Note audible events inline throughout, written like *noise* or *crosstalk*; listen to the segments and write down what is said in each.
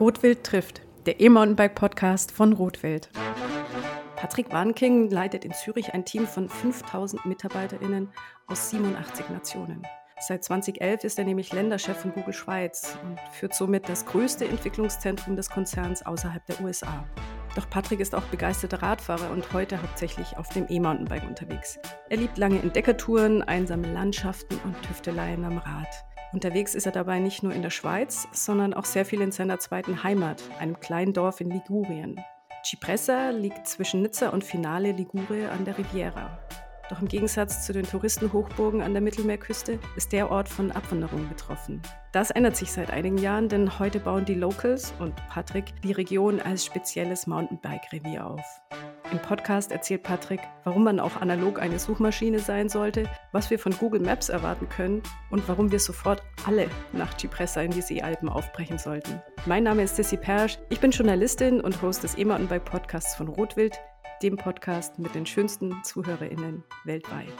Rotwild trifft, der E-Mountainbike-Podcast von Rotwild. Patrick Warnking leitet in Zürich ein Team von 5000 MitarbeiterInnen aus 87 Nationen. Seit 2011 ist er nämlich Länderchef von Google Schweiz und führt somit das größte Entwicklungszentrum des Konzerns außerhalb der USA. Doch Patrick ist auch begeisterter Radfahrer und heute hauptsächlich auf dem E-Mountainbike unterwegs. Er liebt lange Entdeckertouren, einsame Landschaften und Tüfteleien am Rad. Unterwegs ist er dabei nicht nur in der Schweiz, sondern auch sehr viel in seiner zweiten Heimat, einem kleinen Dorf in Ligurien. Cipressa liegt zwischen Nizza und Finale Ligure an der Riviera. Doch im Gegensatz zu den Touristenhochburgen an der Mittelmeerküste ist der Ort von Abwanderung betroffen. Das ändert sich seit einigen Jahren, denn heute bauen die Locals und Patrick die Region als spezielles Mountainbike-Revier auf. Im Podcast erzählt Patrick, warum man auch analog eine Suchmaschine sein sollte, was wir von Google Maps erwarten können und warum wir sofort alle nach Cipressa in die Seealpen aufbrechen sollten. Mein Name ist Sissy Persch, ich bin Journalistin und Host des E-Mountainbike-Podcasts von Rotwild, dem Podcast mit den schönsten ZuhörerInnen weltweit.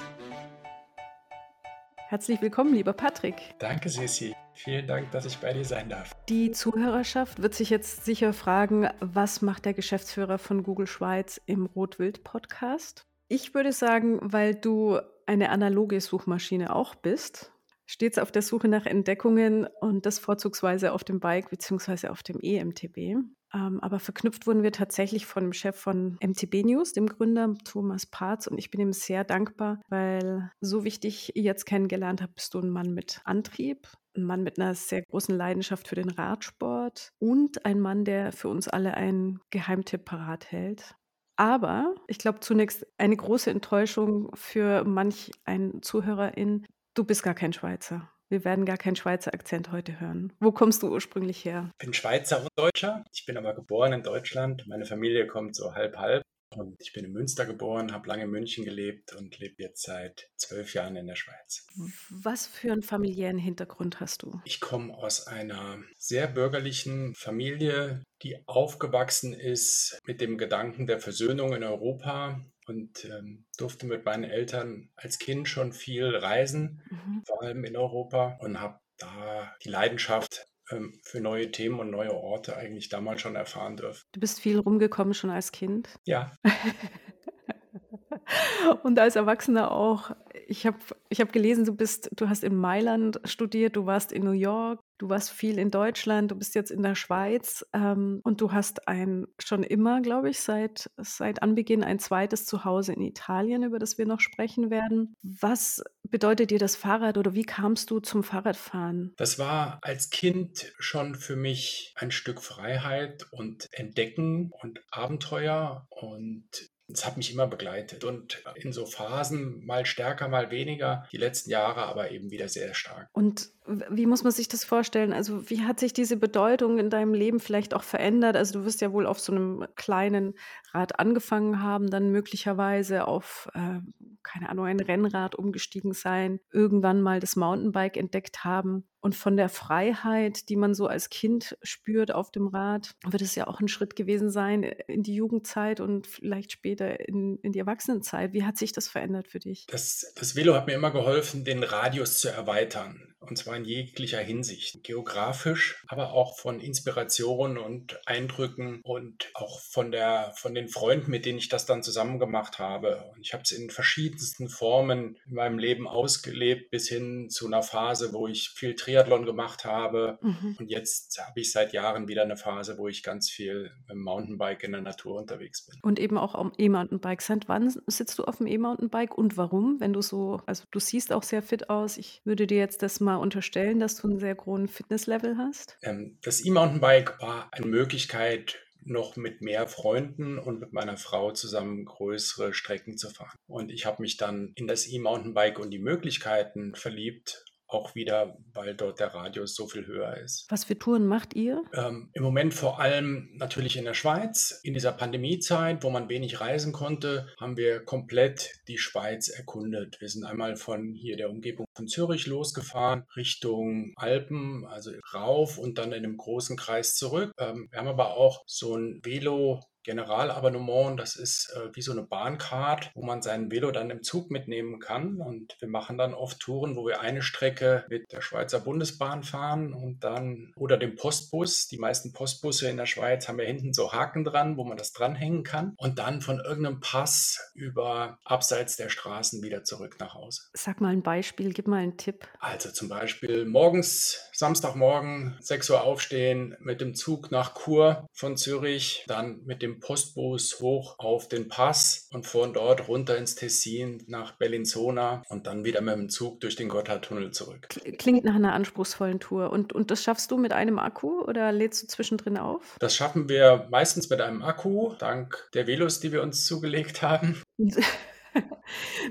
Herzlich willkommen, lieber Patrick. Danke, Sissi. Vielen Dank, dass ich bei dir sein darf. Die Zuhörerschaft wird sich jetzt sicher fragen, was macht der Geschäftsführer von Google Schweiz im Rotwild-Podcast? Ich würde sagen, weil du eine analoge Suchmaschine auch bist, stets auf der Suche nach Entdeckungen und das vorzugsweise auf dem Bike bzw. auf dem EMTB. Ähm, aber verknüpft wurden wir tatsächlich von dem Chef von MTB News, dem Gründer Thomas Parz. Und ich bin ihm sehr dankbar, weil so wichtig ich jetzt kennengelernt habe, bist du ein Mann mit Antrieb, ein Mann mit einer sehr großen Leidenschaft für den Radsport und ein Mann, der für uns alle einen Geheimtipp parat hält. Aber ich glaube zunächst eine große Enttäuschung für manch einen Zuhörerin. Du bist gar kein Schweizer. Wir werden gar keinen Schweizer Akzent heute hören. Wo kommst du ursprünglich her? Ich bin Schweizer und Deutscher. Ich bin aber geboren in Deutschland. Meine Familie kommt so halb halb. Und ich bin in Münster geboren, habe lange in München gelebt und lebe jetzt seit zwölf Jahren in der Schweiz. Was für einen familiären Hintergrund hast du? Ich komme aus einer sehr bürgerlichen Familie, die aufgewachsen ist mit dem Gedanken der Versöhnung in Europa und ähm, durfte mit meinen Eltern als Kind schon viel reisen, mhm. vor allem in Europa und habe da die Leidenschaft ähm, für neue Themen und neue Orte eigentlich damals schon erfahren dürfen. Du bist viel rumgekommen schon als Kind? Ja. *laughs* und als Erwachsener auch. Ich habe ich hab gelesen, du bist, du hast in Mailand studiert, du warst in New York, Du warst viel in Deutschland, du bist jetzt in der Schweiz ähm, und du hast ein schon immer, glaube ich, seit, seit Anbeginn ein zweites Zuhause in Italien, über das wir noch sprechen werden. Was bedeutet dir das Fahrrad oder wie kamst du zum Fahrradfahren? Das war als Kind schon für mich ein Stück Freiheit und Entdecken und Abenteuer und es hat mich immer begleitet und in so Phasen mal stärker, mal weniger. Die letzten Jahre aber eben wieder sehr stark. Und wie muss man sich das vorstellen? Also wie hat sich diese Bedeutung in deinem Leben vielleicht auch verändert? Also du wirst ja wohl auf so einem kleinen Rad angefangen haben, dann möglicherweise auf, äh, keine Ahnung, ein Rennrad umgestiegen sein, irgendwann mal das Mountainbike entdeckt haben. Und von der Freiheit, die man so als Kind spürt auf dem Rad, wird es ja auch ein Schritt gewesen sein in die Jugendzeit und vielleicht später in, in die Erwachsenenzeit. Wie hat sich das verändert für dich? Das, das Velo hat mir immer geholfen, den Radius zu erweitern und zwar in jeglicher Hinsicht. Geografisch, aber auch von Inspiration und Eindrücken und auch von, der, von den Freunden, mit denen ich das dann zusammen gemacht habe. Und ich habe es in verschiedensten Formen in meinem Leben ausgelebt, bis hin zu einer Phase, wo ich viel Triathlon gemacht habe. Mhm. Und jetzt habe ich seit Jahren wieder eine Phase, wo ich ganz viel mit dem Mountainbike in der Natur unterwegs bin. Und eben auch am E-Mountainbike. Seit wann sitzt du auf dem E-Mountainbike und warum? Wenn du so, also du siehst auch sehr fit aus. Ich würde dir jetzt das mal mal unterstellen, dass du einen sehr hohen Fitnesslevel hast? Ähm, das E-Mountainbike war eine Möglichkeit, noch mit mehr Freunden und mit meiner Frau zusammen größere Strecken zu fahren. Und ich habe mich dann in das E-Mountainbike und die Möglichkeiten verliebt auch wieder, weil dort der Radius so viel höher ist. Was für Touren macht ihr? Ähm, Im Moment vor allem natürlich in der Schweiz. In dieser Pandemiezeit, wo man wenig reisen konnte, haben wir komplett die Schweiz erkundet. Wir sind einmal von hier der Umgebung von Zürich losgefahren, Richtung Alpen, also rauf und dann in einem großen Kreis zurück. Ähm, wir haben aber auch so ein Velo Generalabonnement. Das ist äh, wie so eine Bahncard, wo man sein Velo dann im Zug mitnehmen kann. Und wir machen dann oft Touren, wo wir eine Strecke mit der Schweizer Bundesbahn fahren und dann oder dem Postbus. Die meisten Postbusse in der Schweiz haben ja hinten so Haken dran, wo man das dranhängen kann. Und dann von irgendeinem Pass über abseits der Straßen wieder zurück nach Hause. Sag mal ein Beispiel, gib mal einen Tipp. Also zum Beispiel morgens, Samstagmorgen, 6 Uhr aufstehen, mit dem Zug nach Chur von Zürich, dann mit dem Postbus hoch auf den Pass und von dort runter ins Tessin nach Bellinzona und dann wieder mit dem Zug durch den Gotthardtunnel zurück. Klingt nach einer anspruchsvollen Tour. Und, und das schaffst du mit einem Akku oder lädst du zwischendrin auf? Das schaffen wir meistens mit einem Akku, dank der Velos, die wir uns zugelegt haben. *laughs*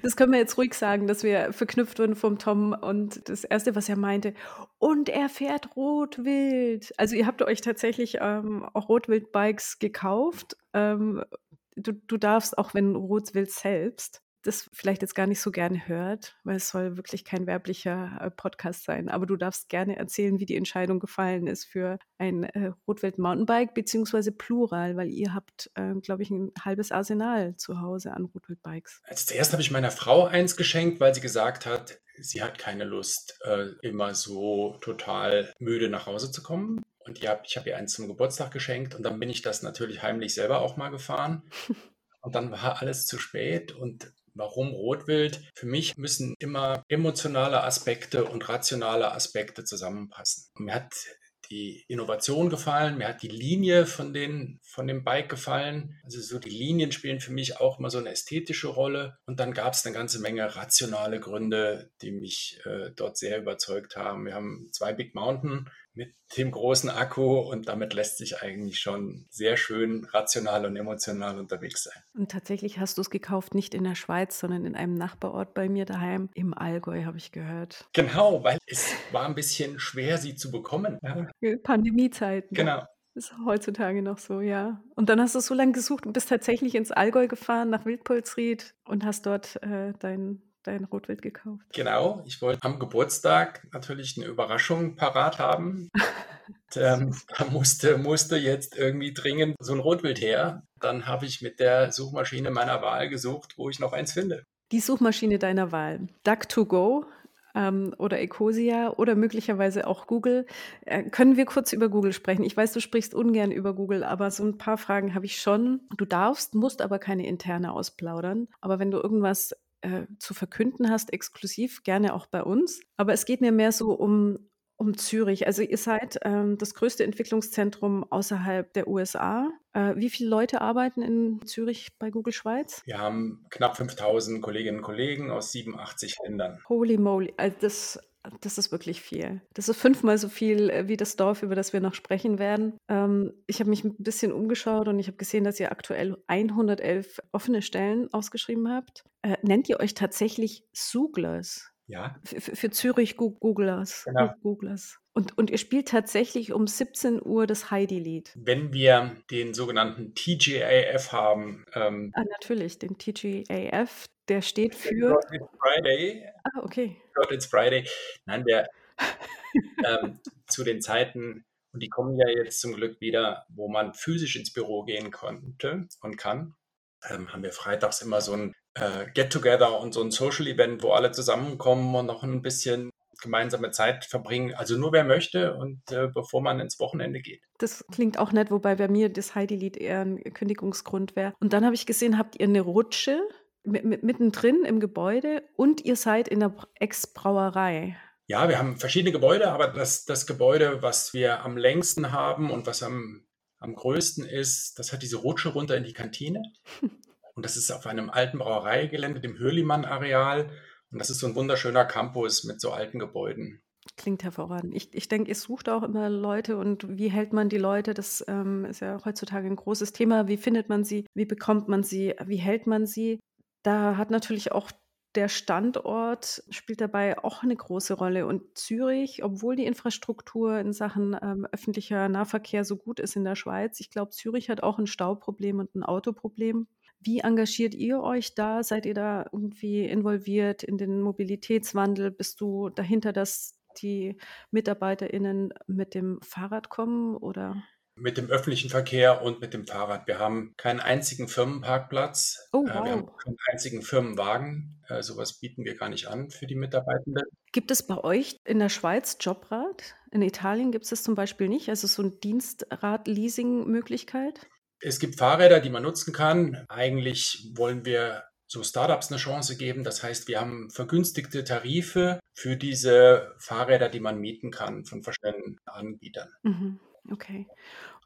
Das können wir jetzt ruhig sagen, dass wir verknüpft wurden vom Tom und das Erste, was er meinte, und er fährt Rotwild. Also ihr habt euch tatsächlich ähm, auch Rotwild-Bikes gekauft. Ähm, du, du darfst auch, wenn Rotwild selbst, das vielleicht jetzt gar nicht so gerne hört, weil es soll wirklich kein werblicher äh, Podcast sein. Aber du darfst gerne erzählen, wie die Entscheidung gefallen ist für ein äh, Rotwild Mountainbike, beziehungsweise Plural, weil ihr habt, äh, glaube ich, ein halbes Arsenal zu Hause an Rotwild Bikes. Als zuerst habe ich meiner Frau eins geschenkt, weil sie gesagt hat, sie hat keine Lust, äh, immer so total müde nach Hause zu kommen. Und ich habe ihr eins zum Geburtstag geschenkt und dann bin ich das natürlich heimlich selber auch mal gefahren. *laughs* Und dann war alles zu spät und Warum Rotwild? Für mich müssen immer emotionale Aspekte und rationale Aspekte zusammenpassen. Mir hat die Innovation gefallen, mir hat die Linie von, den, von dem Bike gefallen. Also so die Linien spielen für mich auch immer so eine ästhetische Rolle. Und dann gab es eine ganze Menge rationale Gründe, die mich äh, dort sehr überzeugt haben. Wir haben zwei Big Mountain mit dem großen Akku und damit lässt sich eigentlich schon sehr schön rational und emotional unterwegs sein. Und tatsächlich hast du es gekauft, nicht in der Schweiz, sondern in einem Nachbarort bei mir daheim, im Allgäu, habe ich gehört. Genau, weil es war ein bisschen schwer, sie zu bekommen. Ja. Pandemiezeiten. Genau. Ist heutzutage noch so, ja. Und dann hast du so lange gesucht und bist tatsächlich ins Allgäu gefahren, nach Wildpolsried und hast dort äh, dein dein Rotwild gekauft. Genau, ich wollte am Geburtstag natürlich eine Überraschung parat haben. Und, ähm, *laughs* da musste, musste jetzt irgendwie dringend so ein Rotwild her. Dann habe ich mit der Suchmaschine meiner Wahl gesucht, wo ich noch eins finde. Die Suchmaschine deiner Wahl. Duck2Go ähm, oder Ecosia oder möglicherweise auch Google. Äh, können wir kurz über Google sprechen? Ich weiß, du sprichst ungern über Google, aber so ein paar Fragen habe ich schon. Du darfst, musst aber keine interne ausplaudern. Aber wenn du irgendwas äh, zu verkünden hast, exklusiv, gerne auch bei uns. Aber es geht mir mehr so um, um Zürich. Also ihr seid ähm, das größte Entwicklungszentrum außerhalb der USA. Äh, wie viele Leute arbeiten in Zürich bei Google Schweiz? Wir haben knapp 5000 Kolleginnen und Kollegen aus 87 Ländern. Holy moly, also das das ist wirklich viel. Das ist fünfmal so viel äh, wie das Dorf, über das wir noch sprechen werden. Ähm, ich habe mich ein bisschen umgeschaut und ich habe gesehen, dass ihr aktuell 111 offene Stellen ausgeschrieben habt. Äh, nennt ihr euch tatsächlich Suglers? Ja. Für, für Zürich Googlers. Genau. Googlers. Und, und ihr spielt tatsächlich um 17 Uhr das Heidi-Lied. Wenn wir den sogenannten TGAF haben. Ähm, ah, natürlich, den TGAF, der steht für. It's Friday. Ah, okay. It's Friday. Nein, der ähm, zu den Zeiten, und die kommen ja jetzt zum Glück wieder, wo man physisch ins Büro gehen konnte und kann, ähm, haben wir freitags immer so ein äh, Get-Together und so ein Social-Event, wo alle zusammenkommen und noch ein bisschen gemeinsame Zeit verbringen. Also nur wer möchte und äh, bevor man ins Wochenende geht. Das klingt auch nett, wobei bei mir das Heidi-Lied eher ein Kündigungsgrund wäre. Und dann habe ich gesehen, habt ihr eine Rutsche mittendrin im Gebäude und ihr seid in der Ex-Brauerei. Ja, wir haben verschiedene Gebäude, aber das, das Gebäude, was wir am längsten haben und was am, am größten ist, das hat diese Rutsche runter in die Kantine. *laughs* Und das ist auf einem alten Brauereigelände, dem Hürlimann-Areal. Und das ist so ein wunderschöner Campus mit so alten Gebäuden. Klingt hervorragend. Ich, ich denke, ihr sucht auch immer Leute und wie hält man die Leute? Das ähm, ist ja heutzutage ein großes Thema. Wie findet man sie? Wie bekommt man sie? Wie hält man sie? Da hat natürlich auch der Standort spielt dabei auch eine große Rolle. Und Zürich, obwohl die Infrastruktur in Sachen ähm, öffentlicher Nahverkehr so gut ist in der Schweiz, ich glaube, Zürich hat auch ein Stauproblem und ein Autoproblem. Wie engagiert ihr euch da? Seid ihr da irgendwie involviert in den Mobilitätswandel? Bist du dahinter, dass die MitarbeiterInnen mit dem Fahrrad kommen oder? mit dem öffentlichen Verkehr und mit dem Fahrrad. Wir haben keinen einzigen Firmenparkplatz. Oh, äh, Wir haben wow. keinen einzigen Firmenwagen. Äh, Sowas bieten wir gar nicht an für die Mitarbeitenden. Gibt es bei euch in der Schweiz Jobrad? In Italien gibt es das zum Beispiel nicht, also so ein Dienstrad-Leasing-Möglichkeit? Es gibt Fahrräder, die man nutzen kann. Eigentlich wollen wir so Startups eine Chance geben. Das heißt, wir haben vergünstigte Tarife für diese Fahrräder, die man mieten kann von verschiedenen Anbietern. Mhm. Okay.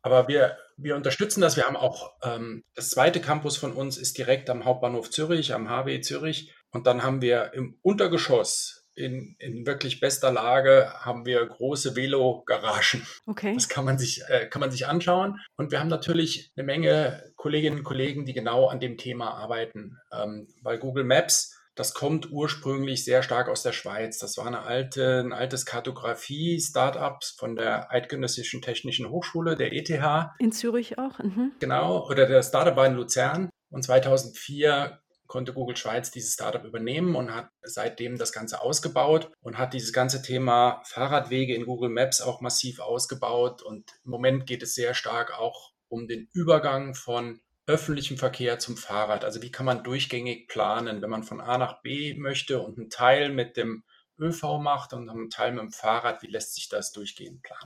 Aber wir, wir unterstützen das. Wir haben auch ähm, das zweite Campus von uns ist direkt am Hauptbahnhof Zürich, am HW Zürich. Und dann haben wir im Untergeschoss in, in wirklich bester Lage haben wir große Velo-Garagen. Okay. Das kann man sich, äh, kann man sich anschauen. Und wir haben natürlich eine Menge Kolleginnen und Kollegen, die genau an dem Thema arbeiten. Ähm, weil Google Maps, das kommt ursprünglich sehr stark aus der Schweiz. Das war eine alte, ein altes Kartografie-Startup von der Eidgenössischen Technischen Hochschule, der ETH. In Zürich auch? Mhm. Genau, oder der Startup war in Luzern. Und 2004 konnte Google Schweiz dieses Startup übernehmen und hat seitdem das Ganze ausgebaut und hat dieses ganze Thema Fahrradwege in Google Maps auch massiv ausgebaut. Und im Moment geht es sehr stark auch um den Übergang von öffentlichem Verkehr zum Fahrrad. Also wie kann man durchgängig planen, wenn man von A nach B möchte und einen Teil mit dem ÖV macht und einen Teil mit dem Fahrrad, wie lässt sich das durchgehend planen?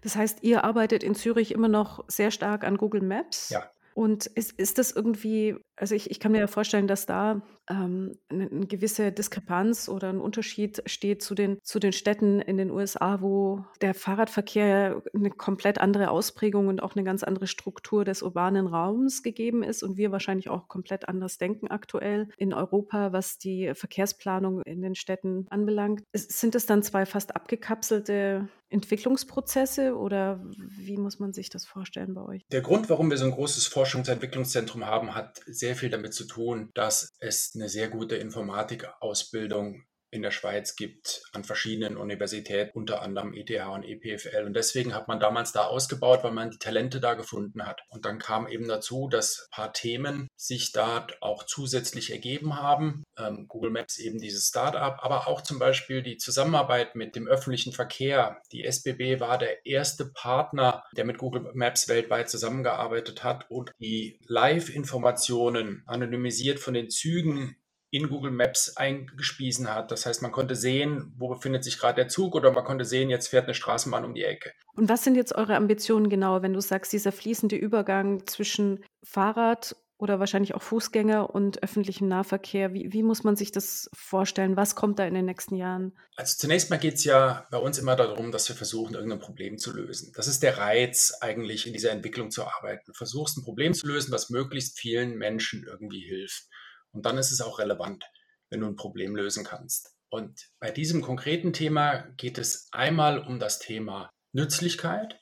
Das heißt, ihr arbeitet in Zürich immer noch sehr stark an Google Maps? Ja. Und ist, ist das irgendwie, also ich, ich kann mir ja vorstellen, dass da ähm, eine, gewisse Diskrepanz oder ein Unterschied steht zu den, zu den Städten in den USA, wo der Fahrradverkehr eine komplett andere Ausprägung und auch eine ganz andere Struktur des urbanen Raums gegeben ist und wir wahrscheinlich auch komplett anders denken aktuell in Europa, was die Verkehrsplanung in den Städten anbelangt. Sind es dann zwei fast abgekapselte Entwicklungsprozesse oder wie muss man sich das vorstellen bei euch? Der Grund, warum wir so ein großes Forschungsentwicklungszentrum haben, hat sehr viel damit zu tun, dass es eine sehr gute Informatikausbildung in der Schweiz gibt an verschiedenen Universitäten, unter anderem ETH und EPFL. Und deswegen hat man damals da ausgebaut, weil man die Talente da gefunden hat. Und dann kam eben dazu, dass ein paar Themen sich da auch zusätzlich ergeben haben. Ähm, Google Maps eben dieses Startup, aber auch zum Beispiel die Zusammenarbeit mit dem öffentlichen Verkehr. Die SBB war der erste Partner, der mit Google Maps weltweit zusammengearbeitet hat und die Live-Informationen anonymisiert von den Zügen in Google Maps eingespiesen hat. Das heißt, man konnte sehen, wo befindet sich gerade der Zug oder man konnte sehen, jetzt fährt eine Straßenbahn um die Ecke. Und was sind jetzt eure Ambitionen genau, wenn du sagst, dieser fließende Übergang zwischen Fahrrad oder wahrscheinlich auch Fußgänger und öffentlichem Nahverkehr? Wie, wie muss man sich das vorstellen? Was kommt da in den nächsten Jahren? Also zunächst mal geht es ja bei uns immer darum, dass wir versuchen, irgendein Problem zu lösen. Das ist der Reiz eigentlich in dieser Entwicklung zu arbeiten. Du versuchst ein Problem zu lösen, was möglichst vielen Menschen irgendwie hilft. Und dann ist es auch relevant, wenn du ein Problem lösen kannst. Und bei diesem konkreten Thema geht es einmal um das Thema Nützlichkeit.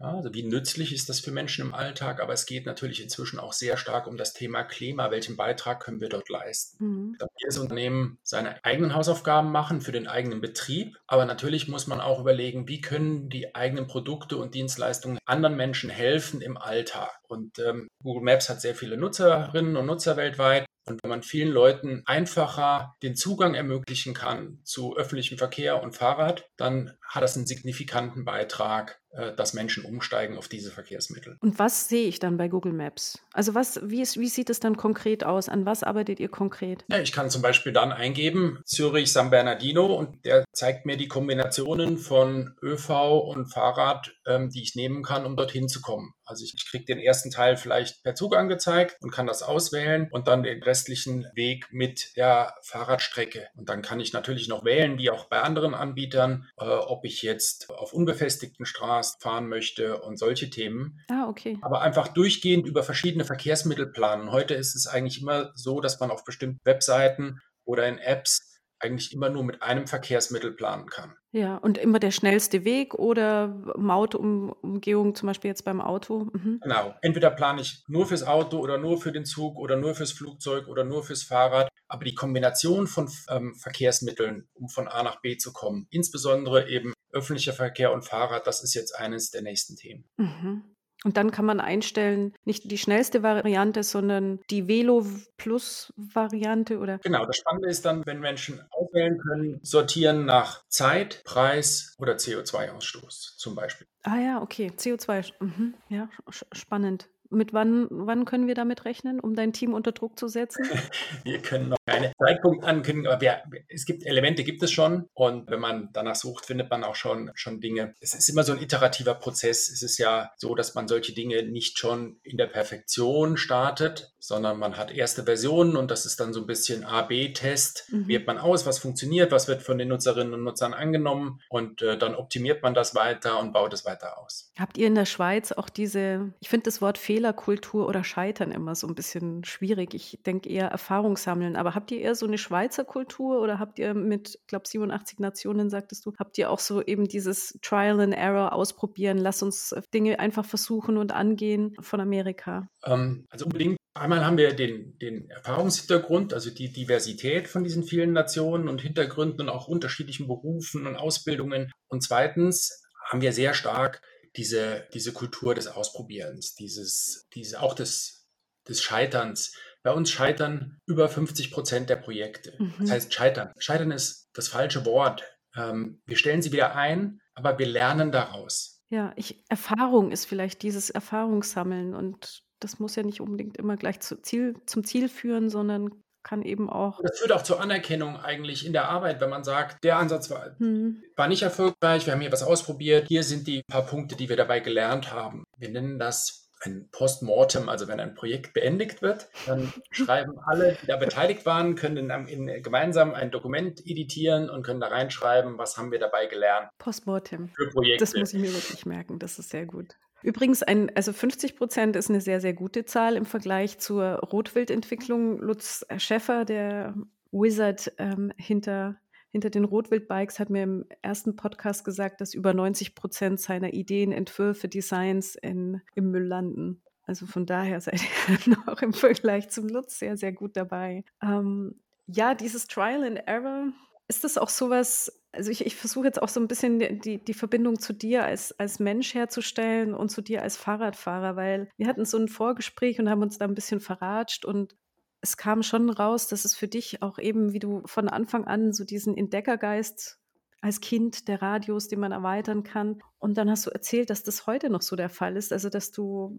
Ja, also wie nützlich ist das für Menschen im Alltag? Aber es geht natürlich inzwischen auch sehr stark um das Thema Klima. Welchen Beitrag können wir dort leisten? Mhm. Dass jedes Unternehmen seine eigenen Hausaufgaben machen für den eigenen Betrieb. Aber natürlich muss man auch überlegen, wie können die eigenen Produkte und Dienstleistungen anderen Menschen helfen im Alltag. Und ähm, Google Maps hat sehr viele Nutzerinnen und Nutzer weltweit. Und wenn man vielen Leuten einfacher den Zugang ermöglichen kann zu öffentlichem Verkehr und Fahrrad, dann hat das einen signifikanten Beitrag, dass Menschen umsteigen auf diese Verkehrsmittel. Und was sehe ich dann bei Google Maps? Also was, wie, ist, wie sieht es dann konkret aus? An was arbeitet ihr konkret? Ja, ich kann zum Beispiel dann eingeben Zürich San Bernardino und der zeigt mir die Kombinationen von ÖV und Fahrrad, ähm, die ich nehmen kann, um dorthin zu kommen. Also ich, ich kriege den ersten Teil vielleicht per Zug angezeigt und kann das auswählen und dann den restlichen Weg mit der Fahrradstrecke. Und dann kann ich natürlich noch wählen, wie auch bei anderen Anbietern, äh, ob ich jetzt auf unbefestigten Straßen fahren möchte und solche Themen. Ah, okay. Aber einfach durchgehend über verschiedene Verkehrsmittel planen. Heute ist es eigentlich immer so, dass man auf bestimmten Webseiten oder in Apps eigentlich immer nur mit einem Verkehrsmittel planen kann. Ja, und immer der schnellste Weg oder Mautumgehung, zum Beispiel jetzt beim Auto. Mhm. Genau. Entweder plane ich nur fürs Auto oder nur für den Zug oder nur fürs Flugzeug oder nur fürs Fahrrad. Aber die Kombination von ähm, Verkehrsmitteln, um von A nach B zu kommen, insbesondere eben öffentlicher Verkehr und Fahrrad, das ist jetzt eines der nächsten Themen. Mhm. Und dann kann man einstellen, nicht die schnellste Variante, sondern die Velo Plus Variante oder? Genau, das Spannende ist dann, wenn Menschen auswählen können, sortieren nach Zeit, Preis oder CO2-Ausstoß zum Beispiel. Ah ja, okay, CO2, mhm. ja, spannend. Mit wann, wann können wir damit rechnen, um dein Team unter Druck zu setzen? *laughs* wir können noch keine Zeitpunkt ankündigen, aber wir, es gibt Elemente, gibt es schon. Und wenn man danach sucht, findet man auch schon, schon Dinge. Es ist immer so ein iterativer Prozess. Es ist ja so, dass man solche Dinge nicht schon in der Perfektion startet, sondern man hat erste Versionen und das ist dann so ein bisschen A-B-Test. Mhm. Wählt man aus, was funktioniert, was wird von den Nutzerinnen und Nutzern angenommen und äh, dann optimiert man das weiter und baut es weiter aus. Habt ihr in der Schweiz auch diese, ich finde das Wort Fehler Fehlerkultur oder Scheitern immer so ein bisschen schwierig. Ich denke eher Erfahrung sammeln. Aber habt ihr eher so eine Schweizer Kultur oder habt ihr mit, ich glaube, 87 Nationen, sagtest du, habt ihr auch so eben dieses Trial and Error ausprobieren, lass uns Dinge einfach versuchen und angehen von Amerika? Ähm, also unbedingt. Einmal haben wir den, den Erfahrungshintergrund, also die Diversität von diesen vielen Nationen und Hintergründen und auch unterschiedlichen Berufen und Ausbildungen. Und zweitens haben wir sehr stark diese, diese Kultur des Ausprobierens, dieses, diese, auch des, des Scheiterns. Bei uns scheitern über 50 Prozent der Projekte. Mhm. Das heißt scheitern. Scheitern ist das falsche Wort. Ähm, wir stellen sie wieder ein, aber wir lernen daraus. Ja, ich, Erfahrung ist vielleicht dieses Erfahrungssammeln und das muss ja nicht unbedingt immer gleich zu Ziel, zum Ziel führen, sondern kann eben auch. Das führt auch zur Anerkennung eigentlich in der Arbeit, wenn man sagt, der Ansatz war, hm. war nicht erfolgreich, wir haben hier was ausprobiert, hier sind die paar Punkte, die wir dabei gelernt haben. Wir nennen das ein Postmortem, also wenn ein Projekt beendigt wird, dann *laughs* schreiben alle, die da beteiligt waren, können in, in, gemeinsam ein Dokument editieren und können da reinschreiben, was haben wir dabei gelernt. Postmortem. Für Projekte. Das muss ich mir wirklich merken, das ist sehr gut. Übrigens, ein, also 50 Prozent ist eine sehr, sehr gute Zahl im Vergleich zur Rotwildentwicklung. Lutz Schäffer, der Wizard ähm, hinter, hinter den Rotwildbikes, hat mir im ersten Podcast gesagt, dass über 90 Prozent seiner Ideen, Entwürfe, Designs in, im Müll landen. Also von daher seid ihr *laughs* noch im Vergleich zum Lutz sehr, sehr gut dabei. Ähm, ja, dieses Trial and Error, ist das auch sowas, also ich, ich versuche jetzt auch so ein bisschen die, die Verbindung zu dir als, als Mensch herzustellen und zu dir als Fahrradfahrer, weil wir hatten so ein Vorgespräch und haben uns da ein bisschen verratscht und es kam schon raus, dass es für dich auch eben, wie du von Anfang an so diesen Entdeckergeist als Kind der Radios, den man erweitern kann. Und dann hast du erzählt, dass das heute noch so der Fall ist, also dass du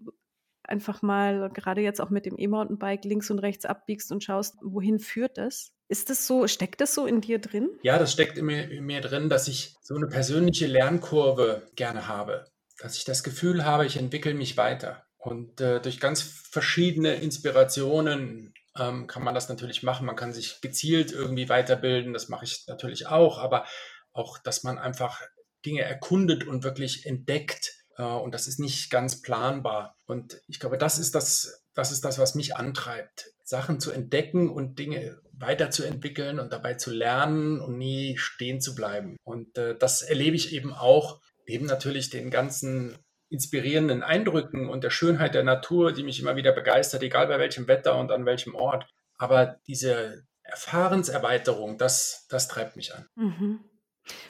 einfach mal gerade jetzt auch mit dem E-Mountainbike links und rechts abbiegst und schaust, wohin führt das? Ist das so, steckt das so in dir drin? Ja, das steckt in mir, in mir drin, dass ich so eine persönliche Lernkurve gerne habe. Dass ich das Gefühl habe, ich entwickle mich weiter. Und äh, durch ganz verschiedene Inspirationen ähm, kann man das natürlich machen. Man kann sich gezielt irgendwie weiterbilden, das mache ich natürlich auch, aber auch, dass man einfach Dinge erkundet und wirklich entdeckt. Äh, und das ist nicht ganz planbar. Und ich glaube, das ist das, das ist das, was mich antreibt. Sachen zu entdecken und Dinge weiterzuentwickeln und dabei zu lernen und nie stehen zu bleiben. Und äh, das erlebe ich eben auch, neben natürlich den ganzen inspirierenden Eindrücken und der Schönheit der Natur, die mich immer wieder begeistert, egal bei welchem Wetter und an welchem Ort. Aber diese Erfahrenserweiterung, das, das treibt mich an. Mhm.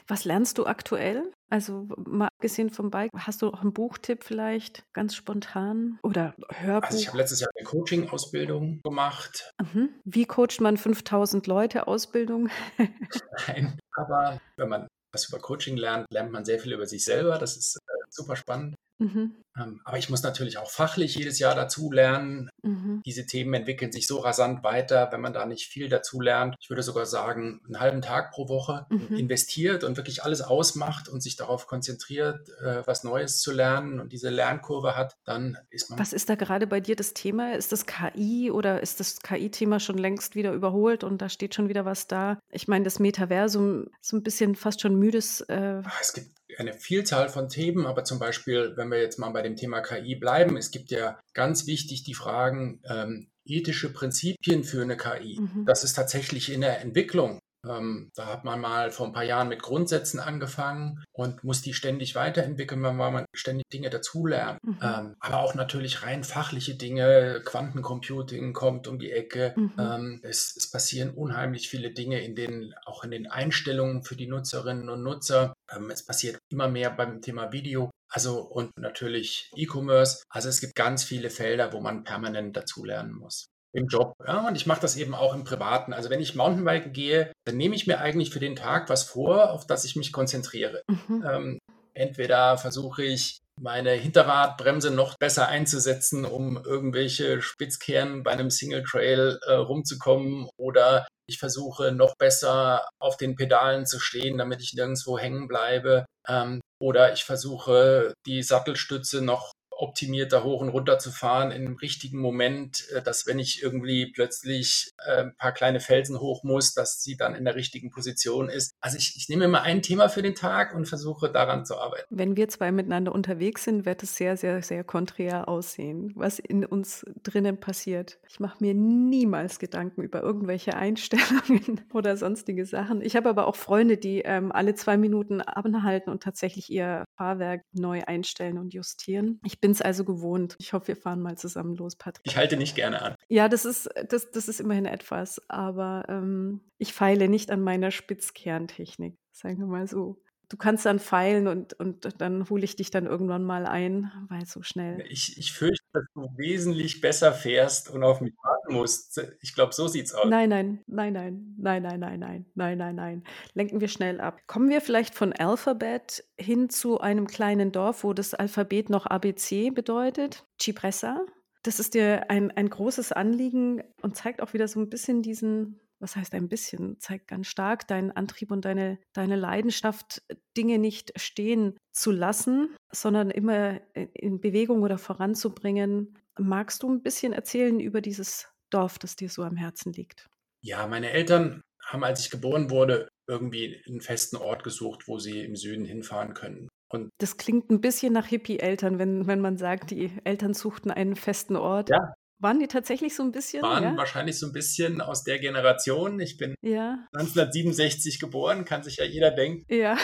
Was lernst du aktuell? Also mal abgesehen vom Bike, hast du auch einen Buchtipp vielleicht ganz spontan oder Hörbuch? Also ich habe letztes Jahr eine Coaching-Ausbildung gemacht. Mhm. Wie coacht man 5000 Leute Ausbildung? *laughs* Nein, aber wenn man was über Coaching lernt, lernt man sehr viel über sich selber. Das ist äh, super spannend. Mhm. Ähm, aber ich muss natürlich auch fachlich jedes Jahr dazu lernen. Mhm. Diese Themen entwickeln sich so rasant weiter, wenn man da nicht viel dazu lernt. Ich würde sogar sagen, einen halben Tag pro Woche mhm. investiert und wirklich alles ausmacht und sich darauf konzentriert, äh, was Neues zu lernen und diese Lernkurve hat, dann ist man. Was ist da gerade bei dir das Thema? Ist das KI oder ist das KI-Thema schon längst wieder überholt und da steht schon wieder was da? Ich meine, das Metaversum so ein bisschen fast schon müdes. Äh es gibt eine Vielzahl von Themen, aber zum Beispiel, wenn wir jetzt mal bei dem Thema KI bleiben, es gibt ja ganz wichtig die Fragen, ähm, ethische Prinzipien für eine KI. Mhm. Das ist tatsächlich in der Entwicklung. Ähm, da hat man mal vor ein paar Jahren mit Grundsätzen angefangen und muss die ständig weiterentwickeln, weil man ständig Dinge dazulernt. Mhm. Ähm, aber auch natürlich rein fachliche Dinge. Quantencomputing kommt um die Ecke. Mhm. Ähm, es, es, passieren unheimlich viele Dinge in den, auch in den Einstellungen für die Nutzerinnen und Nutzer. Ähm, es passiert immer mehr beim Thema Video. Also und natürlich E-Commerce. Also es gibt ganz viele Felder, wo man permanent dazulernen muss im Job. Ja, und ich mache das eben auch im Privaten. Also wenn ich Mountainbiken gehe, dann nehme ich mir eigentlich für den Tag was vor, auf das ich mich konzentriere. Mhm. Ähm, entweder versuche ich meine Hinterradbremse noch besser einzusetzen, um irgendwelche Spitzkehren bei einem Single Trail äh, rumzukommen oder ich versuche noch besser auf den Pedalen zu stehen, damit ich nirgendwo hängen bleibe. Ähm, oder ich versuche die Sattelstütze noch optimierter hoch und runter zu fahren in dem richtigen Moment, äh, dass wenn ich irgendwie plötzlich äh, ein paar kleine Felsen hoch muss, dass sie dann in der richtigen Position ist. Also ich, ich nehme immer ein Thema für den Tag und versuche daran zu arbeiten. Wenn wir zwei miteinander unterwegs sind, wird es sehr, sehr, sehr konträr aussehen, was in uns drinnen passiert. Ich mache mir niemals Gedanken über irgendwelche *laughs* Einstellungen oder sonstige Sachen. Ich habe aber auch Freunde, die ähm, alle zwei Minuten anhalten und tatsächlich ihr Fahrwerk neu einstellen und justieren. Ich bin bin es also gewohnt. Ich hoffe, wir fahren mal zusammen los, Patrick. Ich halte nicht gerne an. Ja, das ist, das, das ist immerhin etwas, aber ähm, ich feile nicht an meiner Spitzkerntechnik, sagen wir mal so. Du kannst dann feilen und, und dann hole ich dich dann irgendwann mal ein, weil so schnell. Ich, ich fürchte, dass du wesentlich besser fährst und auf mich warten musst. Ich glaube, so sieht's aus. Nein, nein, nein, nein, nein, nein, nein, nein, nein, nein, nein. Lenken wir schnell ab. Kommen wir vielleicht von Alphabet hin zu einem kleinen Dorf, wo das Alphabet noch ABC bedeutet. Cipressa. Das ist dir ein, ein großes Anliegen und zeigt auch wieder so ein bisschen diesen was heißt ein bisschen, zeigt ganz stark deinen Antrieb und deine, deine Leidenschaft, Dinge nicht stehen zu lassen, sondern immer in Bewegung oder voranzubringen. Magst du ein bisschen erzählen über dieses Dorf, das dir so am Herzen liegt? Ja, meine Eltern haben, als ich geboren wurde, irgendwie einen festen Ort gesucht, wo sie im Süden hinfahren können. Und das klingt ein bisschen nach Hippie-Eltern, wenn, wenn man sagt, die Eltern suchten einen festen Ort. Ja. Waren die tatsächlich so ein bisschen? Waren ja? wahrscheinlich so ein bisschen aus der Generation. Ich bin ja. 1967 geboren, kann sich ja jeder denken. Ja.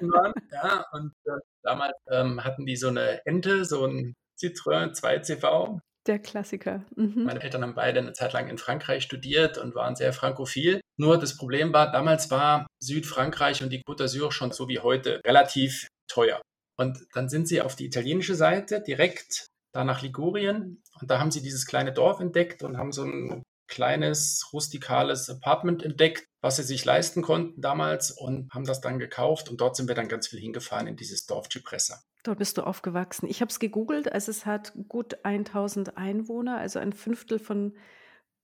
Waren. *laughs* ja und äh, damals ähm, hatten die so eine Ente, so ein Citroën 2CV. Der Klassiker. Mhm. Meine Eltern haben beide eine Zeit lang in Frankreich studiert und waren sehr frankophil. Nur das Problem war, damals war Südfrankreich und die Côte d'Azur schon so wie heute relativ teuer. Und dann sind sie auf die italienische Seite direkt da nach Ligurien und da haben sie dieses kleine Dorf entdeckt und haben so ein kleines rustikales Apartment entdeckt, was sie sich leisten konnten damals und haben das dann gekauft und dort sind wir dann ganz viel hingefahren in dieses Dorf Cipressa. Dort bist du aufgewachsen. Ich habe es gegoogelt, also es hat gut 1000 Einwohner, also ein Fünftel von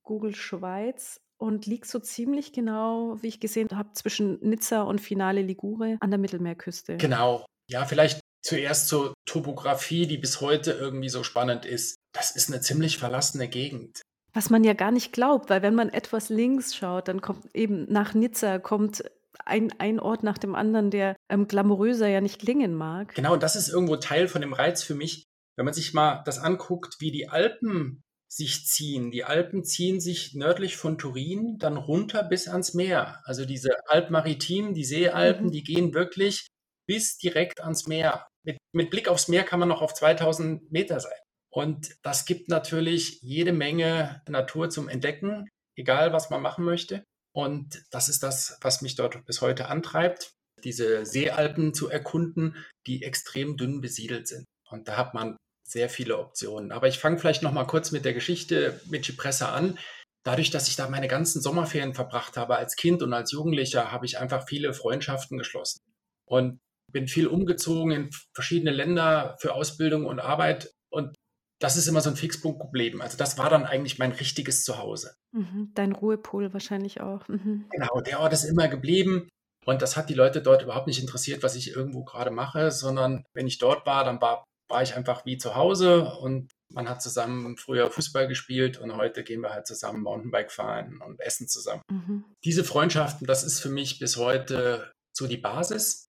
Google Schweiz und liegt so ziemlich genau, wie ich gesehen habe, zwischen Nizza und Finale Ligure an der Mittelmeerküste. Genau. Ja, vielleicht zuerst zur Topografie, die bis heute irgendwie so spannend ist. Das ist eine ziemlich verlassene Gegend. Was man ja gar nicht glaubt, weil wenn man etwas links schaut, dann kommt eben nach Nizza kommt ein, ein Ort nach dem anderen, der ähm, glamouröser ja nicht klingen mag. Genau, und das ist irgendwo Teil von dem Reiz für mich, wenn man sich mal das anguckt, wie die Alpen sich ziehen. Die Alpen ziehen sich nördlich von Turin dann runter bis ans Meer. Also diese Alpmaritim, die Seealpen, mhm. die gehen wirklich bis direkt ans Meer. Mit, mit Blick aufs Meer kann man noch auf 2000 Meter sein. Und das gibt natürlich jede Menge Natur zum Entdecken, egal was man machen möchte. Und das ist das, was mich dort bis heute antreibt, diese Seealpen zu erkunden, die extrem dünn besiedelt sind. Und da hat man sehr viele Optionen. Aber ich fange vielleicht noch mal kurz mit der Geschichte mit Cipressa an. Dadurch, dass ich da meine ganzen Sommerferien verbracht habe als Kind und als Jugendlicher, habe ich einfach viele Freundschaften geschlossen und bin viel umgezogen in verschiedene Länder für Ausbildung und Arbeit. Und das ist immer so ein Fixpunkt geblieben. Also das war dann eigentlich mein richtiges Zuhause. Mhm, dein Ruhepol wahrscheinlich auch. Mhm. Genau, der Ort ist immer geblieben. Und das hat die Leute dort überhaupt nicht interessiert, was ich irgendwo gerade mache, sondern wenn ich dort war, dann war, war ich einfach wie zu Hause und man hat zusammen früher Fußball gespielt und heute gehen wir halt zusammen Mountainbike fahren und essen zusammen. Mhm. Diese Freundschaften, das ist für mich bis heute so die Basis.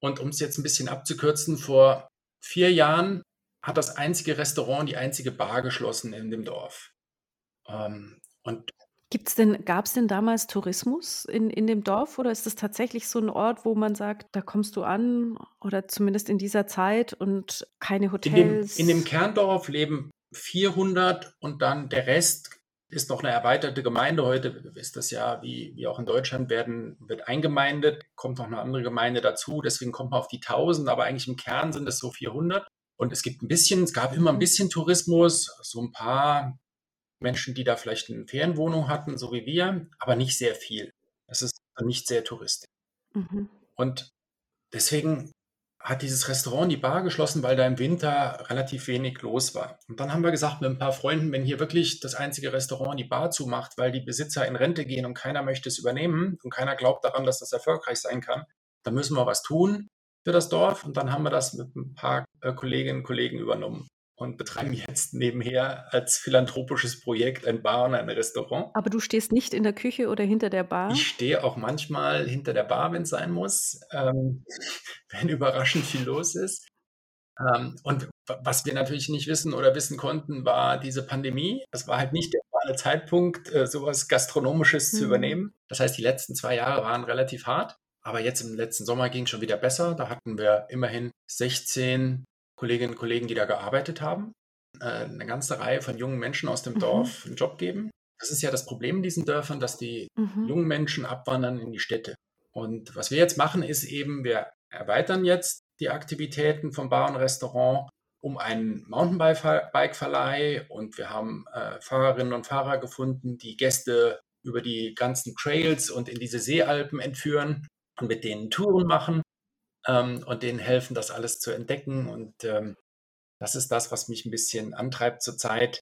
Und um es jetzt ein bisschen abzukürzen, vor vier Jahren hat das einzige Restaurant, die einzige Bar geschlossen in dem Dorf. Ähm, und Gibt's denn, gab es denn damals Tourismus in, in dem Dorf oder ist es tatsächlich so ein Ort, wo man sagt, da kommst du an oder zumindest in dieser Zeit und keine Hotels? In dem, in dem Kerndorf leben 400 und dann der Rest ist noch eine erweiterte Gemeinde. Heute ist das ja, wie, wie auch in Deutschland, werden, wird eingemeindet, kommt noch eine andere Gemeinde dazu. Deswegen kommt man auf die 1000, aber eigentlich im Kern sind es so 400. Und es gibt ein bisschen, es gab immer ein bisschen Tourismus, so ein paar Menschen, die da vielleicht eine Ferienwohnung hatten, so wie wir, aber nicht sehr viel. Es ist nicht sehr touristisch. Mhm. Und deswegen hat dieses Restaurant die Bar geschlossen, weil da im Winter relativ wenig los war. Und dann haben wir gesagt mit ein paar Freunden, wenn hier wirklich das einzige Restaurant die Bar zumacht, weil die Besitzer in Rente gehen und keiner möchte es übernehmen und keiner glaubt daran, dass das erfolgreich sein kann, dann müssen wir was tun für das Dorf. Und dann haben wir das mit ein paar äh, Kolleginnen und Kollegen übernommen und betreiben jetzt nebenher als philanthropisches Projekt ein Bar und ein Restaurant. Aber du stehst nicht in der Küche oder hinter der Bar? Ich stehe auch manchmal hinter der Bar, wenn es sein muss, ähm, *laughs* wenn überraschend viel los ist. Ähm, und was wir natürlich nicht wissen oder wissen konnten, war diese Pandemie. Das war halt nicht der wahre Zeitpunkt, äh, sowas Gastronomisches mhm. zu übernehmen. Das heißt, die letzten zwei Jahre waren relativ hart. Aber jetzt im letzten Sommer ging es schon wieder besser. Da hatten wir immerhin 16 Kolleginnen und Kollegen, die da gearbeitet haben, äh, eine ganze Reihe von jungen Menschen aus dem mhm. Dorf einen Job geben. Das ist ja das Problem in diesen Dörfern, dass die mhm. jungen Menschen abwandern in die Städte. Und was wir jetzt machen, ist eben, wir erweitern jetzt die Aktivitäten vom Bar und Restaurant um einen Mountainbike-Verleih und wir haben äh, Fahrerinnen und Fahrer gefunden, die Gäste über die ganzen Trails und in diese Seealpen entführen und mit denen Touren machen ähm, und denen helfen, das alles zu entdecken. Und ähm, das ist das, was mich ein bisschen antreibt zurzeit,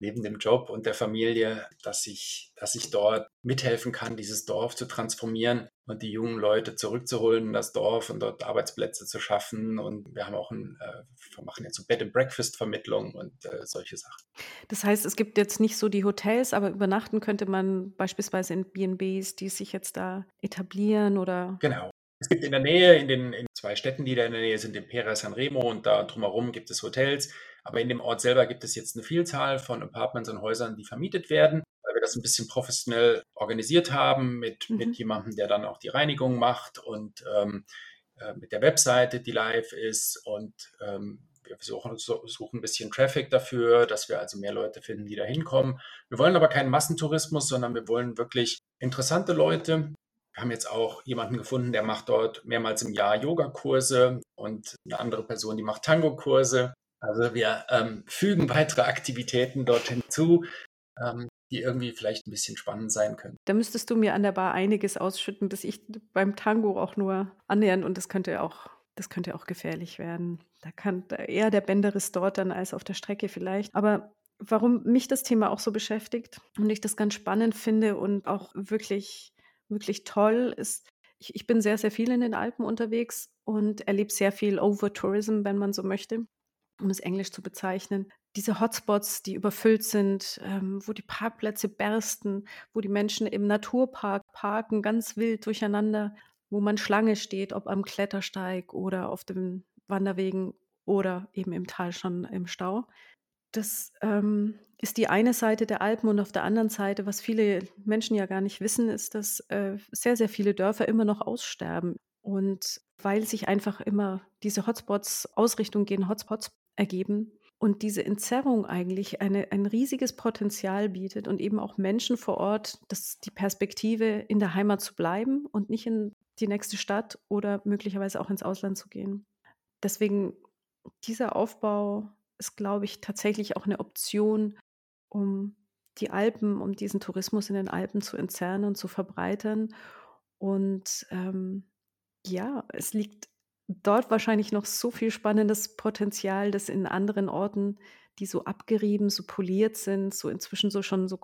neben dem Job und der Familie, dass ich, dass ich dort mithelfen kann, dieses Dorf zu transformieren und die jungen Leute zurückzuholen in das Dorf und dort Arbeitsplätze zu schaffen. Und wir haben auch ein, äh, wir machen jetzt so Bed and Breakfast Vermittlung und äh, solche Sachen. Das heißt, es gibt jetzt nicht so die Hotels, aber übernachten könnte man beispielsweise in B&Bs, die sich jetzt da etablieren oder? Genau. Es gibt in der Nähe, in den in zwei Städten, die da in der Nähe sind, in Pera San Remo und da drumherum gibt es Hotels. Aber in dem Ort selber gibt es jetzt eine Vielzahl von Apartments und Häusern, die vermietet werden, weil wir das ein bisschen professionell organisiert haben mit, mhm. mit jemandem, der dann auch die Reinigung macht und ähm, äh, mit der Webseite, die live ist. Und ähm, wir suchen, suchen ein bisschen Traffic dafür, dass wir also mehr Leute finden, die da hinkommen. Wir wollen aber keinen Massentourismus, sondern wir wollen wirklich interessante Leute, wir haben jetzt auch jemanden gefunden, der macht dort mehrmals im Jahr Yogakurse und eine andere Person, die macht Tango-Kurse. Also wir ähm, fügen weitere Aktivitäten dort hinzu, ähm, die irgendwie vielleicht ein bisschen spannend sein können. Da müsstest du mir an der Bar einiges ausschütten, bis ich beim Tango auch nur annähern und das könnte auch, das könnte auch gefährlich werden. Da kann eher der Bänderriss dort dann als auf der Strecke vielleicht. Aber warum mich das Thema auch so beschäftigt und ich das ganz spannend finde und auch wirklich wirklich toll ist, ich, ich bin sehr, sehr viel in den Alpen unterwegs und erlebe sehr viel Overtourism, wenn man so möchte, um es englisch zu bezeichnen. Diese Hotspots, die überfüllt sind, ähm, wo die Parkplätze bersten, wo die Menschen im Naturpark parken, ganz wild durcheinander, wo man Schlange steht, ob am Klettersteig oder auf den Wanderwegen oder eben im Tal schon im Stau. Das ähm, ist die eine Seite der Alpen und auf der anderen Seite, was viele Menschen ja gar nicht wissen, ist, dass äh, sehr, sehr viele Dörfer immer noch aussterben. Und weil sich einfach immer diese Hotspots, Ausrichtung gehen Hotspots ergeben und diese Entzerrung eigentlich eine, ein riesiges Potenzial bietet und eben auch Menschen vor Ort dass die Perspektive, in der Heimat zu bleiben und nicht in die nächste Stadt oder möglicherweise auch ins Ausland zu gehen. Deswegen dieser Aufbau ist, glaube ich, tatsächlich auch eine Option, um die Alpen, um diesen Tourismus in den Alpen zu entzerren und zu verbreitern. Und ähm, ja, es liegt dort wahrscheinlich noch so viel spannendes Potenzial, das in anderen Orten, die so abgerieben, so poliert sind, so inzwischen so schon so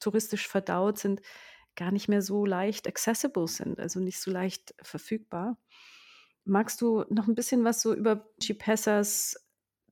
touristisch verdaut sind, gar nicht mehr so leicht accessible sind, also nicht so leicht verfügbar. Magst du noch ein bisschen was so über Chipessas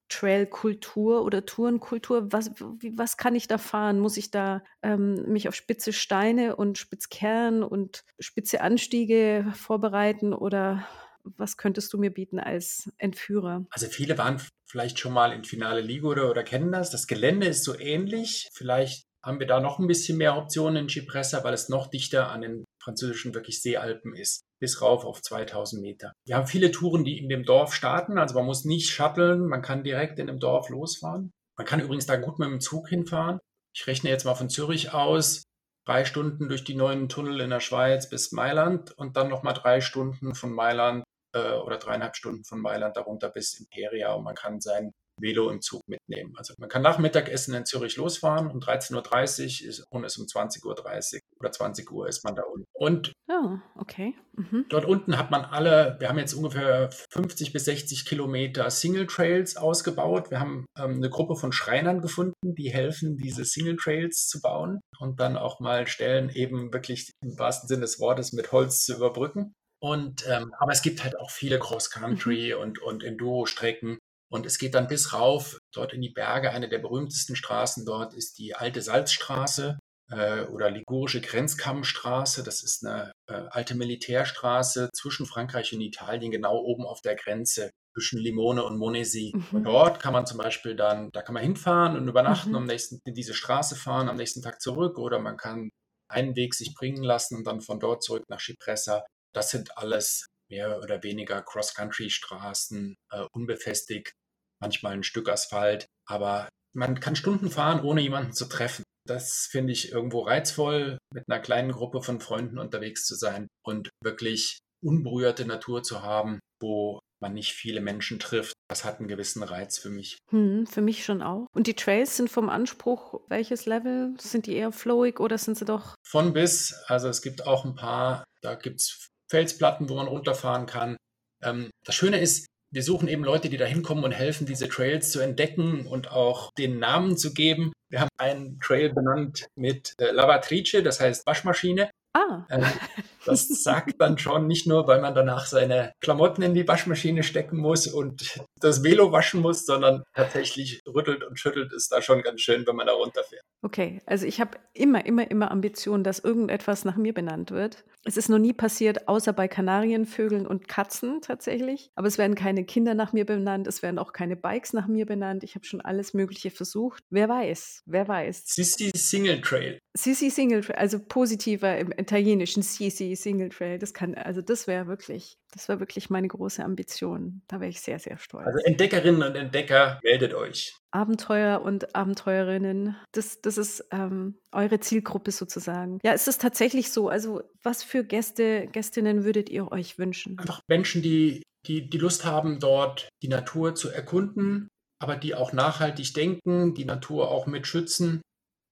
Trailkultur oder Tourenkultur? Was, was kann ich da fahren? Muss ich da ähm, mich auf spitze Steine und Spitzkern und spitze Anstiege vorbereiten oder was könntest du mir bieten als Entführer? Also viele waren vielleicht schon mal in Finale Liga oder, oder kennen das. Das Gelände ist so ähnlich. Vielleicht haben wir da noch ein bisschen mehr Optionen in Cipressa, weil es noch dichter an den französischen wirklich Seealpen ist, bis rauf auf 2000 Meter. Wir haben viele Touren, die in dem Dorf starten, also man muss nicht shutteln, man kann direkt in dem Dorf losfahren. Man kann übrigens da gut mit dem Zug hinfahren. ich rechne jetzt mal von Zürich aus, drei Stunden durch die neuen Tunnel in der Schweiz bis Mailand und dann nochmal drei Stunden von Mailand äh, oder dreieinhalb Stunden von Mailand darunter bis Imperia und man kann sein Velo im Zug mitnehmen. Also man kann nach Mittagessen in Zürich losfahren um 13.30 Uhr ist, und ist um 20.30 Uhr oder 20 Uhr ist man da unten. Und oh, okay. Mhm. dort unten hat man alle, wir haben jetzt ungefähr 50 bis 60 Kilometer Single Trails ausgebaut. Wir haben ähm, eine Gruppe von Schreinern gefunden, die helfen, diese Single Trails zu bauen und dann auch mal Stellen eben wirklich im wahrsten Sinne des Wortes mit Holz zu überbrücken. Und ähm, aber es gibt halt auch viele Cross-Country mhm. und, und Enduro-Strecken, und es geht dann bis rauf, dort in die Berge. Eine der berühmtesten Straßen dort ist die Alte Salzstraße äh, oder Ligurische Grenzkammstraße. Das ist eine äh, alte Militärstraße zwischen Frankreich und Italien, genau oben auf der Grenze zwischen Limone und Monesi. Mhm. Dort kann man zum Beispiel dann, da kann man hinfahren und übernachten, mhm. am nächsten in diese Straße fahren, am nächsten Tag zurück oder man kann einen Weg sich bringen lassen und dann von dort zurück nach Cipressa. Das sind alles mehr oder weniger Cross-Country-Straßen, äh, unbefestigt, manchmal ein Stück Asphalt, aber man kann Stunden fahren, ohne jemanden zu treffen. Das finde ich irgendwo reizvoll, mit einer kleinen Gruppe von Freunden unterwegs zu sein und wirklich unberührte Natur zu haben, wo man nicht viele Menschen trifft. Das hat einen gewissen Reiz für mich. Hm, für mich schon auch. Und die Trails sind vom Anspruch welches Level? Sind die eher flowig oder sind sie doch? Von bis. Also es gibt auch ein paar, da gibt es Felsplatten, wo man runterfahren kann. Ähm, das Schöne ist, wir suchen eben Leute, die da hinkommen und helfen, diese Trails zu entdecken und auch den Namen zu geben. Wir haben einen Trail benannt mit äh, Lavatrice, das heißt Waschmaschine. Ah. Ähm, *laughs* das sagt dann schon nicht nur, weil man danach seine Klamotten in die Waschmaschine stecken muss und das Velo waschen muss, sondern tatsächlich rüttelt und schüttelt es da schon ganz schön, wenn man da runterfährt. Okay, also ich habe immer, immer, immer Ambitionen, dass irgendetwas nach mir benannt wird. Es ist noch nie passiert, außer bei Kanarienvögeln und Katzen tatsächlich. Aber es werden keine Kinder nach mir benannt, es werden auch keine Bikes nach mir benannt. Ich habe schon alles Mögliche versucht. Wer weiß, wer weiß. Sissi Single Trail. Sissi Single Trail, also positiver im Italienischen Sissi Single Trail. Das kann, also das wäre wirklich, das wäre wirklich meine große Ambition. Da wäre ich sehr, sehr stolz. Also Entdeckerinnen und Entdecker, meldet euch. Abenteuer und Abenteuerinnen. Das, das ist ähm, eure Zielgruppe sozusagen. Ja, ist es tatsächlich so? Also, was für Gäste, Gästinnen würdet ihr euch wünschen? Einfach Menschen, die, die, die Lust haben, dort die Natur zu erkunden, aber die auch nachhaltig denken, die Natur auch mit schützen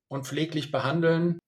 und pfleglich behandeln.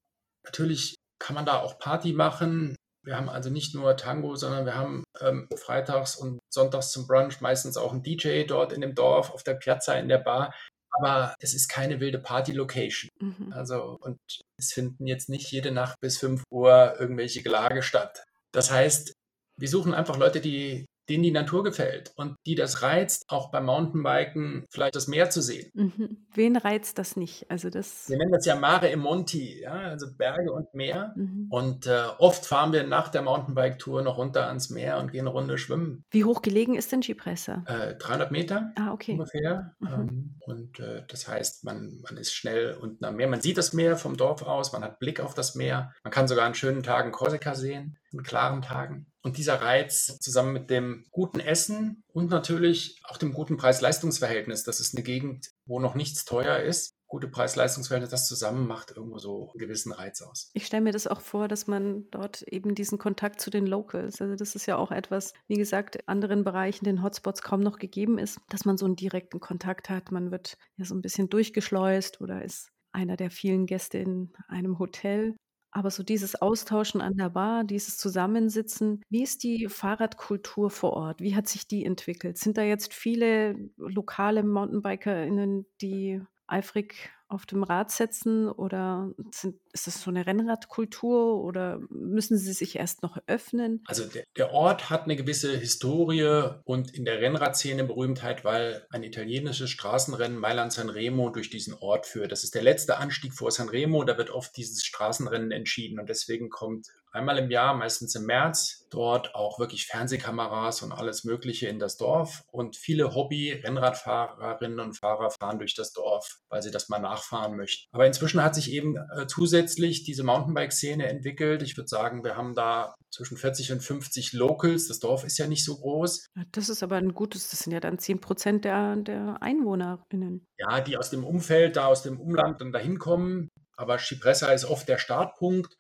Natürlich kann man da auch Party machen. Wir haben also nicht nur Tango, sondern wir haben ähm, freitags und sonntags zum Brunch meistens auch einen DJ dort in dem Dorf, auf der Piazza, in der Bar. Aber es ist keine wilde Party-Location. Mhm. Also, und es finden jetzt nicht jede Nacht bis 5 Uhr irgendwelche Gelage statt. Das heißt, wir suchen einfach Leute, die denen die Natur gefällt und die das reizt, auch beim Mountainbiken vielleicht das Meer zu sehen. Mhm. Wen reizt das nicht? Also das wir nennen das ja Mare e Monti, ja, also Berge und Meer. Mhm. Und äh, oft fahren wir nach der Mountainbike-Tour noch runter ans Meer und gehen eine Runde schwimmen. Wie hoch gelegen ist denn Cipressa? Äh, 300 Meter ah, okay. ungefähr. Mhm. Ähm, und äh, das heißt, man, man ist schnell unten am Meer. Man sieht das Meer vom Dorf aus, man hat Blick auf das Meer. Man kann sogar an schönen Tagen Korsika sehen, an klaren Tagen. Und dieser Reiz zusammen mit dem guten Essen und natürlich auch dem guten Preis-Leistungs-Verhältnis, das ist eine Gegend, wo noch nichts teuer ist, gute Preis-Leistungs-Verhältnis, das zusammen macht irgendwo so einen gewissen Reiz aus. Ich stelle mir das auch vor, dass man dort eben diesen Kontakt zu den Locals, also das ist ja auch etwas, wie gesagt, anderen Bereichen, den Hotspots kaum noch gegeben ist, dass man so einen direkten Kontakt hat. Man wird ja so ein bisschen durchgeschleust oder ist einer der vielen Gäste in einem Hotel. Aber so dieses Austauschen an der Bar, dieses Zusammensitzen, wie ist die Fahrradkultur vor Ort? Wie hat sich die entwickelt? Sind da jetzt viele lokale MountainbikerInnen, die eifrig auf dem Rad setzen oder sind, ist das so eine Rennradkultur oder müssen sie sich erst noch öffnen? Also der, der, Ort hat eine gewisse Historie und in der Rennradszene Berühmtheit, weil ein italienisches Straßenrennen Mailand San Remo durch diesen Ort führt. Das ist der letzte Anstieg vor San Remo, da wird oft dieses Straßenrennen entschieden und deswegen kommt einmal im Jahr, meistens im März, dort auch wirklich Fernsehkameras und alles Mögliche in das Dorf. Und viele Hobby-Rennradfahrerinnen und Fahrer fahren durch das Dorf, weil sie das mal nachfahren möchten. Aber inzwischen hat sich eben äh, zusätzlich grundsätzlich diese Mountainbike-Szene entwickelt. Ich würde sagen, wir haben da zwischen 40 und 50 Locals. Das Dorf ist ja nicht so groß. Das ist aber ein gutes, das sind ja dann 10 Prozent der, der EinwohnerInnen. Ja, die aus dem Umfeld, da aus dem Umland dann dahin kommen. Aber Cipressa ist oft der Startpunkt.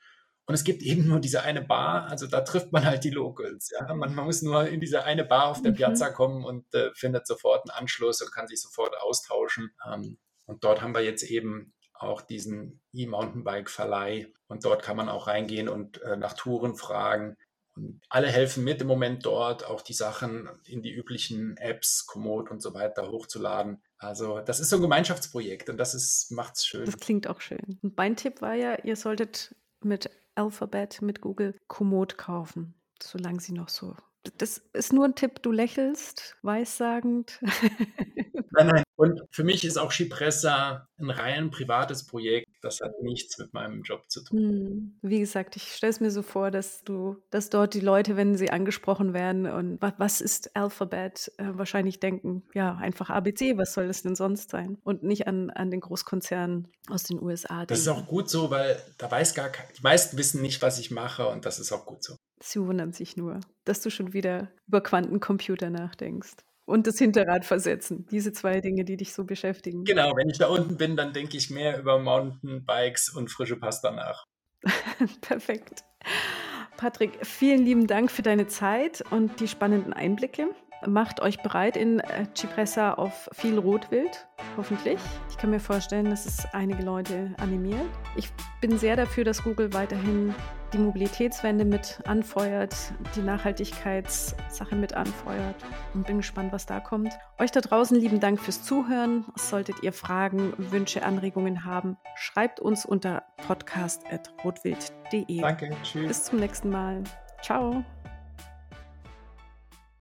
Und es gibt eben nur diese eine Bar, also da trifft man halt die Locals. Ja? Man, man muss nur in diese eine Bar auf der mhm. Piazza kommen und äh, findet sofort einen Anschluss und kann sich sofort austauschen. Ähm, und dort haben wir jetzt eben auch diesen E-Mountainbike-Verleih und dort kann man auch reingehen und äh, nach Touren fragen. Und alle helfen mit im Moment dort, auch die Sachen in die üblichen Apps, Komoot und so weiter hochzuladen. Also das ist so ein Gemeinschaftsprojekt und das macht es schön. Das klingt auch schön. Mein Tipp war ja, ihr solltet mit Alphabet, mit Google Komoot kaufen, solange sie noch so das ist nur ein Tipp, du lächelst, weissagend. Nein, nein. Und für mich ist auch Skipressa ein rein privates Projekt. Das hat nichts mit meinem Job zu tun. Hm. Wie gesagt, ich stelle es mir so vor, dass du, dass dort die Leute, wenn sie angesprochen werden und was, ist Alphabet, äh, wahrscheinlich denken, ja, einfach ABC, was soll das denn sonst sein? Und nicht an, an den Großkonzernen aus den USA. Das denken. ist auch gut so, weil da weiß gar kein, die meisten wissen nicht, was ich mache und das ist auch gut so. Sie wundern sich nur, dass du schon wieder über Quantencomputer nachdenkst. Und das Hinterrad versetzen. Diese zwei Dinge, die dich so beschäftigen. Genau, wenn ich da unten bin, dann denke ich mehr über Mountainbikes und frische Pasta nach. *laughs* Perfekt. Patrick, vielen lieben Dank für deine Zeit und die spannenden Einblicke. Macht euch bereit in äh, Cipressa auf viel Rotwild, hoffentlich. Ich kann mir vorstellen, dass es einige Leute animiert. Ich bin sehr dafür, dass Google weiterhin die Mobilitätswende mit anfeuert, die Nachhaltigkeitssache mit anfeuert und bin gespannt, was da kommt. Euch da draußen lieben Dank fürs Zuhören. Solltet ihr Fragen, Wünsche, Anregungen haben, schreibt uns unter podcast.rotwild.de. Danke, tschüss. Bis zum nächsten Mal. Ciao.